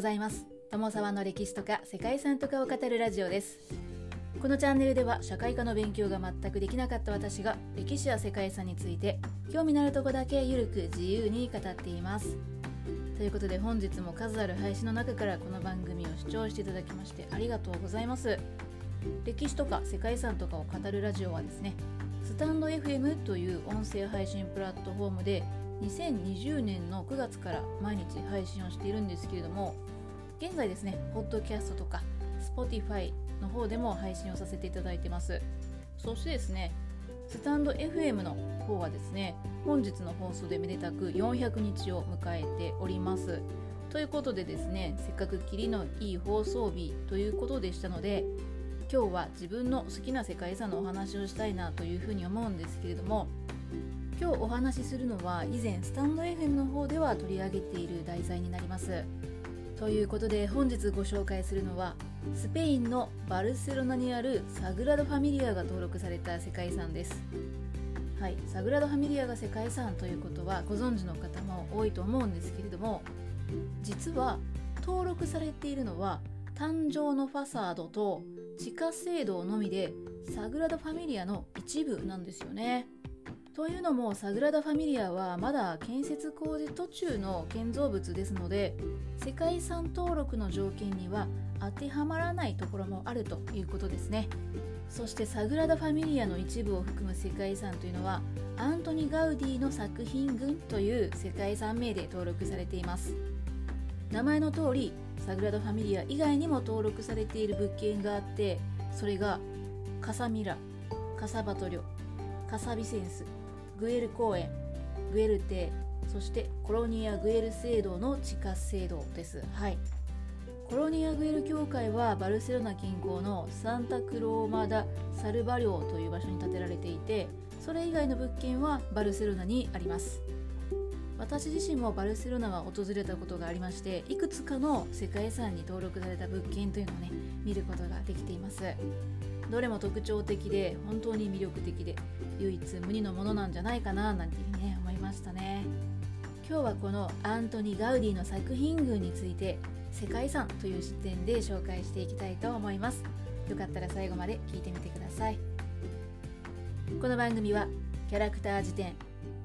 ございます。友沢の歴史とか世界遺産とかを語るラジオです。このチャンネルでは社会科の勉強が全くできなかった私が歴史や世界遺産について興味のあるとこだけゆるく自由に語っています。ということで本日も数ある配信の中からこの番組を視聴していただきましてありがとうございます。歴史とか世界遺産とかを語るラジオはですねスタンド FM という音声配信プラットフォームで2020年の9月から毎日配信をしているんですけれども現在ですねポッドキャストとか Spotify の方でも配信をさせていただいてます。そしてですねスタンド FM の方はですね本日の放送でめでたく400日を迎えております。ということでですねせっかくキリのいい放送日ということでしたので今日は自分の好きな世界遺産のお話をしたいなというふうに思うんですけれども今日お話しするのは以前スタンド FM の方では取り上げている題材になります。ということで本日ご紹介するのはスペインのバルセロナにあるサグラド・ファミリアが登録された世界遺産です。はいサグラド・ファミリアが世界遺産ということはご存知の方も多いと思うんですけれども実は登録されているのは誕生のファサードと地下聖堂のみでサグラダ・ファミリアの一部なんですよね。というのもサグラダ・ファミリアはまだ建設工事途中の建造物ですので世界遺産登録の条件には当てはまらないところもあるということですね。そしてサグラダ・ファミリアの一部を含む世界遺産というのはアントニ・ガウディの作品群という世界遺産名で登録されています。名前の通りサグラダ・ファミリア以外にも登録されている物件があってそれがカサミラカサバトリョカサビセンスグエル公園グエル邸そしてコロニア・グエル聖堂の地下聖堂です。はい。コロニア・グエル教会はバルセロナ近郊のサンタクローマ・ダ・サルバ領という場所に建てられていてそれ以外の物件はバルセロナにあります。私自身もバルセロナは訪れたことがありましていくつかの世界遺産に登録された物件というのをね見ることができています。どれも特徴的で本当に魅力的で唯一無二のものなんじゃないかななんていうふうにね思いましたね。今日はこのアントニ・ガウディの作品群について世界遺産という視点で紹介していきたいと思います。よかったら最後まで聞いてみてください。この番組はキャラクター辞典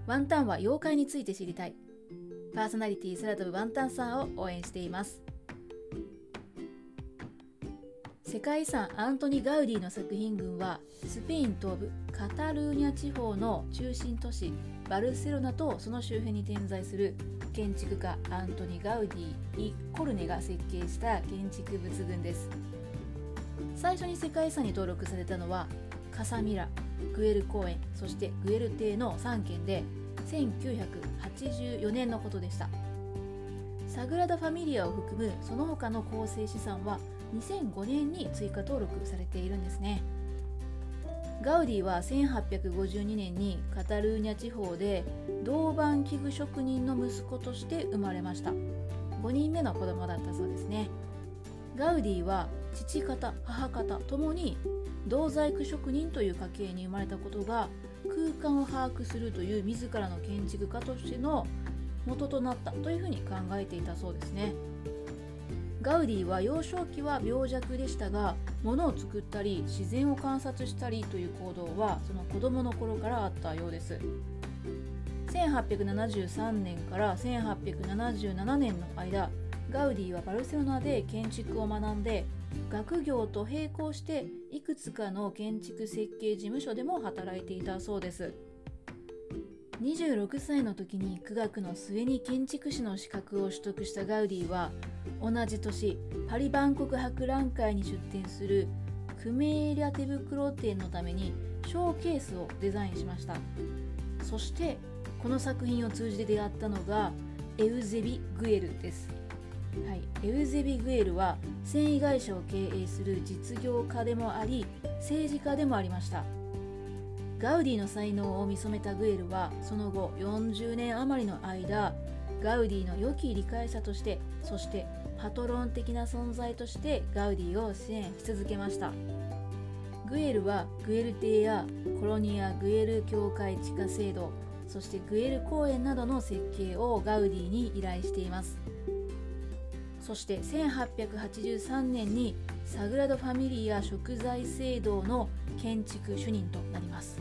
ワンタンは妖怪について知りたい。パーソナリティ空飛ぶワンタンさんを応援しています。世界遺産アントニ・ガウディの作品群はスペイン東部カタルーニャ地方の中心都市バルセロナとその周辺に点在する建築家アントニ・ガウディ・イ・コルネが設計した建築物群です。最初に世界遺産に登録されたのはカサミラグエル公園そしてグエル邸の3軒で1984年のことでした。サグラダ・ファミリアを含むその他の構成資産は2005年に追加登録されているんですね。ガウディは1852年にカタルーニャ地方で銅板器具職人の息子として生まれました。5人目の子供だったそうですね。ガウディは父方母方ともに銅細工職人という家系に生まれたことが空間を把握するという自らの建築家としての元となったというふうに考えていたそうですね。ガウディは幼少期は病弱でしたが物を作ったり自然を観察したりという行動はその子供の頃からあったようです。1873年から1877年の間ガウディはバルセロナで建築を学んで学業と並行していくつかの建築設計事務所でも働いていたそうです。26歳の時に苦学の末に建築士の資格を取得したガウディは同じ年パリ万国博覧会に出展するクメーリャ手袋店のためにショーケースをデザインしました。そしてこの作品を通じて出会ったのがエウゼビ・グエルです。はい、エウゼビ・グエルは繊維会社を経営する実業家でもあり政治家でもありました。ガウディの才能を見初めたグエルはその後40年余りの間ガウディの良き理解者としてそしてパトロン的な存在としてガウディを支援し続けました。グエルはグエル邸やコロニア・グエル教会地下制度そしてグエル公園などの設計をガウディに依頼しています。そして1883年にサグラド・ファミリア食材聖堂の建築主任となります。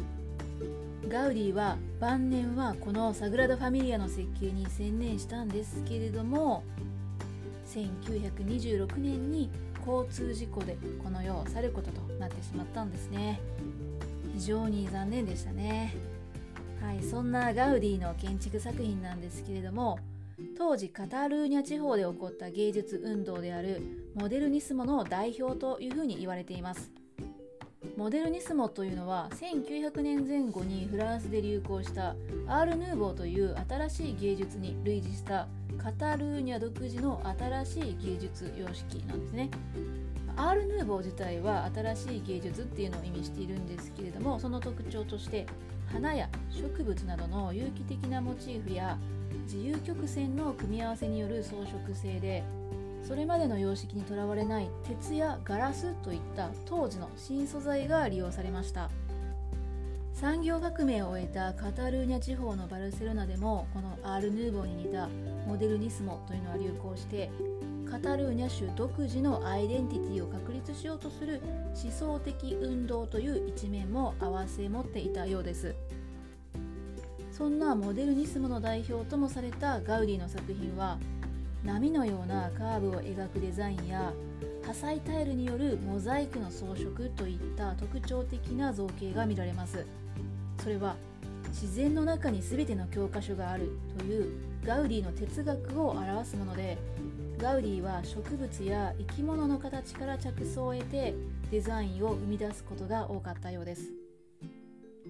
ガウディは晩年はこのサグラダ・ファミリアの設計に専念したんですけれども1926年に交通事故でこの世を去ることとなってしまったんですね。非常に残念でしたね。はいそんなガウディの建築作品なんですけれども当時カタルーニャ地方で起こった芸術運動であるモデルニスモの代表というふうに言われています。モデルニスモというのは1900年前後にフランスで流行したアール・ヌーボーという新しい芸術に類似したカタルーニャ独自の新しい芸術様式なんですね。アール・ヌーボー自体は新しい芸術っていうのを意味しているんですけれどもその特徴として花や植物などの有機的なモチーフや自由曲線の組み合わせによる装飾性でそれまでの様式にとらわれない鉄やガラスといった当時の新素材が利用されました。産業革命を終えたカタルーニャ地方のバルセロナでもこのアール・ヌーボーに似たモデルニスモというのは流行してカタルーニャ州独自のアイデンティティを確立しようとする思想的運動という一面も併せ持っていたようです。そんなモデルニスモの代表ともされたガウディの作品は波のようなカーブを描くデザインや破砕タイルによるモザイクの装飾といった特徴的な造形が見られます。それは自然の中に全ての教科書があるというガウディの哲学を表すものでガウディは植物や生き物の形から着想を得てデザインを生み出すことが多かったようです。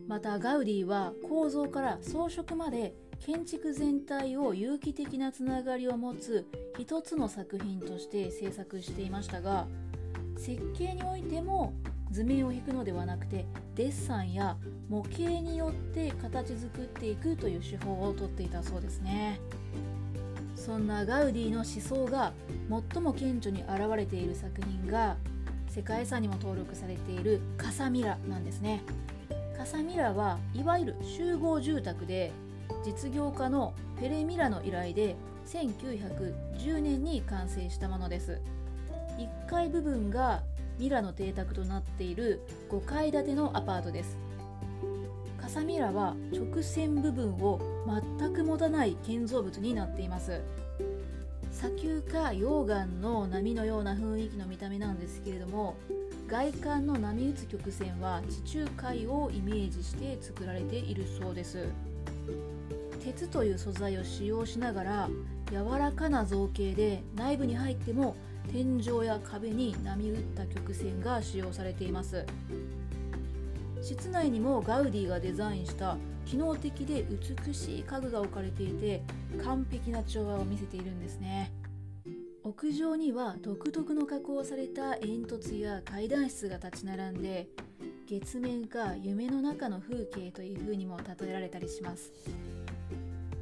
またガウディは構造から装飾まで建築全体を有機的なつながりを持つ一つの作品として制作していましたが設計においても図面を引くのではなくてデッサンや模型によって形作っていくという手法をとっていたそうですね。そんなガウディの思想が最も顕著に現れている作品が世界遺産にも登録されているカサミラなんですね。カサミラはいわゆる集合住宅で実業家のフェレミラの依頼で1910年に完成したものです。1階部分がミラの邸宅となっている5階建てのアパートです。カサミラは直線部分を全く持たない建造物になっています。砂丘か溶岩の波のような雰囲気の見た目なんですけれども外観の波打つ曲線は地中海をイメージして作られているそうです。鉄という素材を使用しながら柔らかな造形で内部に入っても天井や壁に波打った曲線が使用されています。室内にもガウディがデザインした機能的で美しい家具が置かれていて完璧な調和を見せているんですね。屋上には独特の加工された煙突や階段室が立ち並んで月面か夢の中の風景という風にも例えられたりします。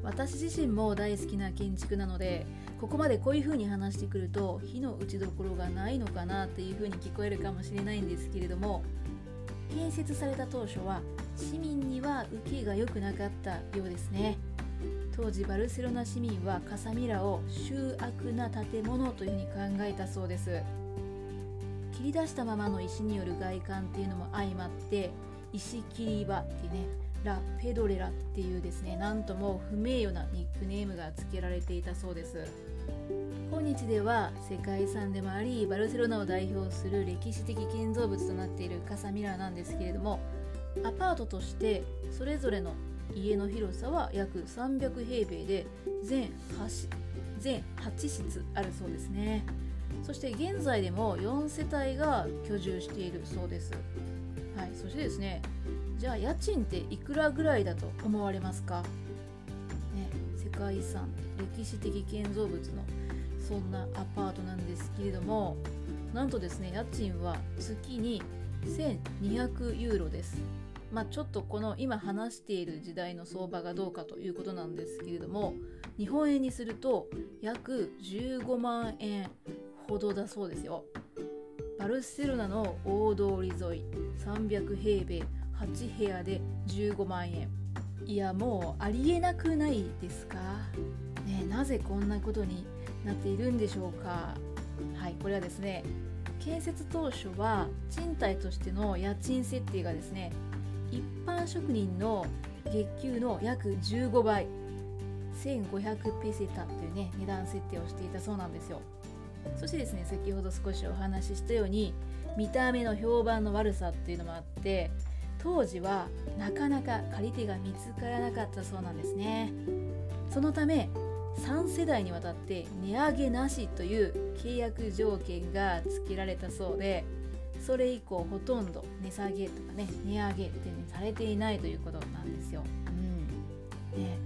私自身も大好きな建築なのでここまでこういう風に話してくると火の打ちどころがないのかなっていう風に聞こえるかもしれないんですけれども建設された当初は市民には受けが良くなかったようですね。当時バルセロナ市民はカサミラを醜悪な建物というふうに考えたそうです。切り出したままの石による外観っていうのも相まって石切り場っていうねラ・ペドレラっていうですねなんとも不名誉なニックネームが付けられていたそうです。今日では世界遺産でもありバルセロナを代表する歴史的建造物となっているカサミラなんですけれどもアパートとしてそれぞれの家の広さは約300平米で全 8, 全8室あるそうですね。そして現在でも4世帯が居住しているそうです。そしてですねじゃあ家賃っていくらぐらいだと思われますか、ね、世界遺産歴史的建造物のそんなアパートなんですけれどもなんとですね家賃は月に1200ユーロです。まあ、ちょっとこの今話している時代の相場がどうかということなんですけれども日本円にすると約15万円ほどだそうですよ。バルセロナの大通り沿い300平米8部屋で15万円。いやもうありえなくないですか、ね、なぜこんなことになっているんでしょうか？はいこれはですね建設当初は賃貸としての家賃設定がですね一般職人の月給の約15倍1500ペセタというね値段設定をしていたそうなんですよ。そしてですね先ほど少しお話ししたように見た目の評判の悪さっていうのもあって当時はなかなか借り手が見つからなかったそうなんですね。そのため3世代にわたって値上げなしという契約条件が付けられたそうでそれ以降ほとんど値下げとかね値上げって、ね、されていないということなんですよ。うん。ね、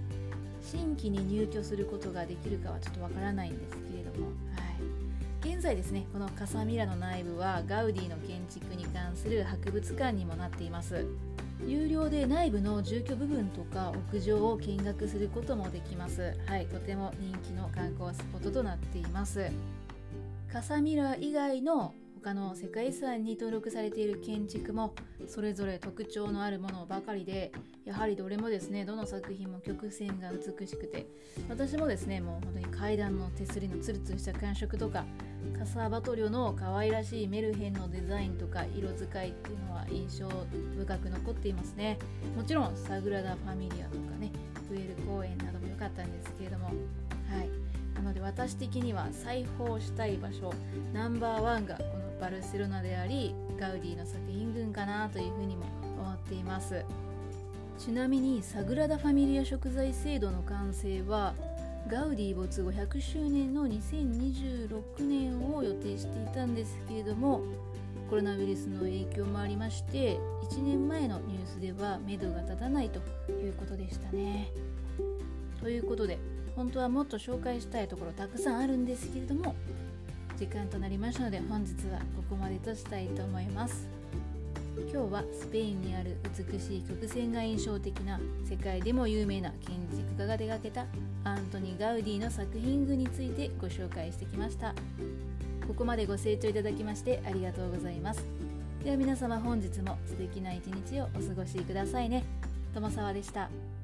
新規に入居することができるかはちょっとわからないんですけれども、はい、現在ですねこのカサミラの内部はガウディの建築に関する博物館にもなっています。有料で内部の住居部分とか屋上を見学することもできます。はい、とても人気の観光スポットとなっています。カサミラ以外の他の世界遺産に登録されている建築もそれぞれ特徴のあるものばかりでやはりどれもですねどの作品も曲線が美しくて私もですねもう本当に階段の手すりのツルツルした感触とかカサーバトリョの可愛らしいメルヘンのデザインとか色使いっていうのは印象深く残っていますね。もちろんサグラダ・ファミリアとかねプエル公園なども良かったんですけれどもはい。なので私的には裁縫したい場所ナンバーワンがこのバルセロナでありガウディの作品群かなというふうにも思っていますちなみにサグラダ・ファミリア食材制度の完成はガウディ没後100周年の2026年を予定していたんですけれどもコロナウイルスの影響もありまして1年前のニュースでは目処が立たないということでしたね。ということで本当はもっと紹介したいところたくさんあるんですけれども時間となりましたので本日はここまでとしたいと思います。今日はスペインにある美しい曲線が印象的な世界でも有名な建築家が手がけたアントニ・ガウディの作品群についてご紹介してきましたここまでご清聴いただきましてありがとうございますでは皆様本日も素敵な一日をお過ごしくださいね友沢でした。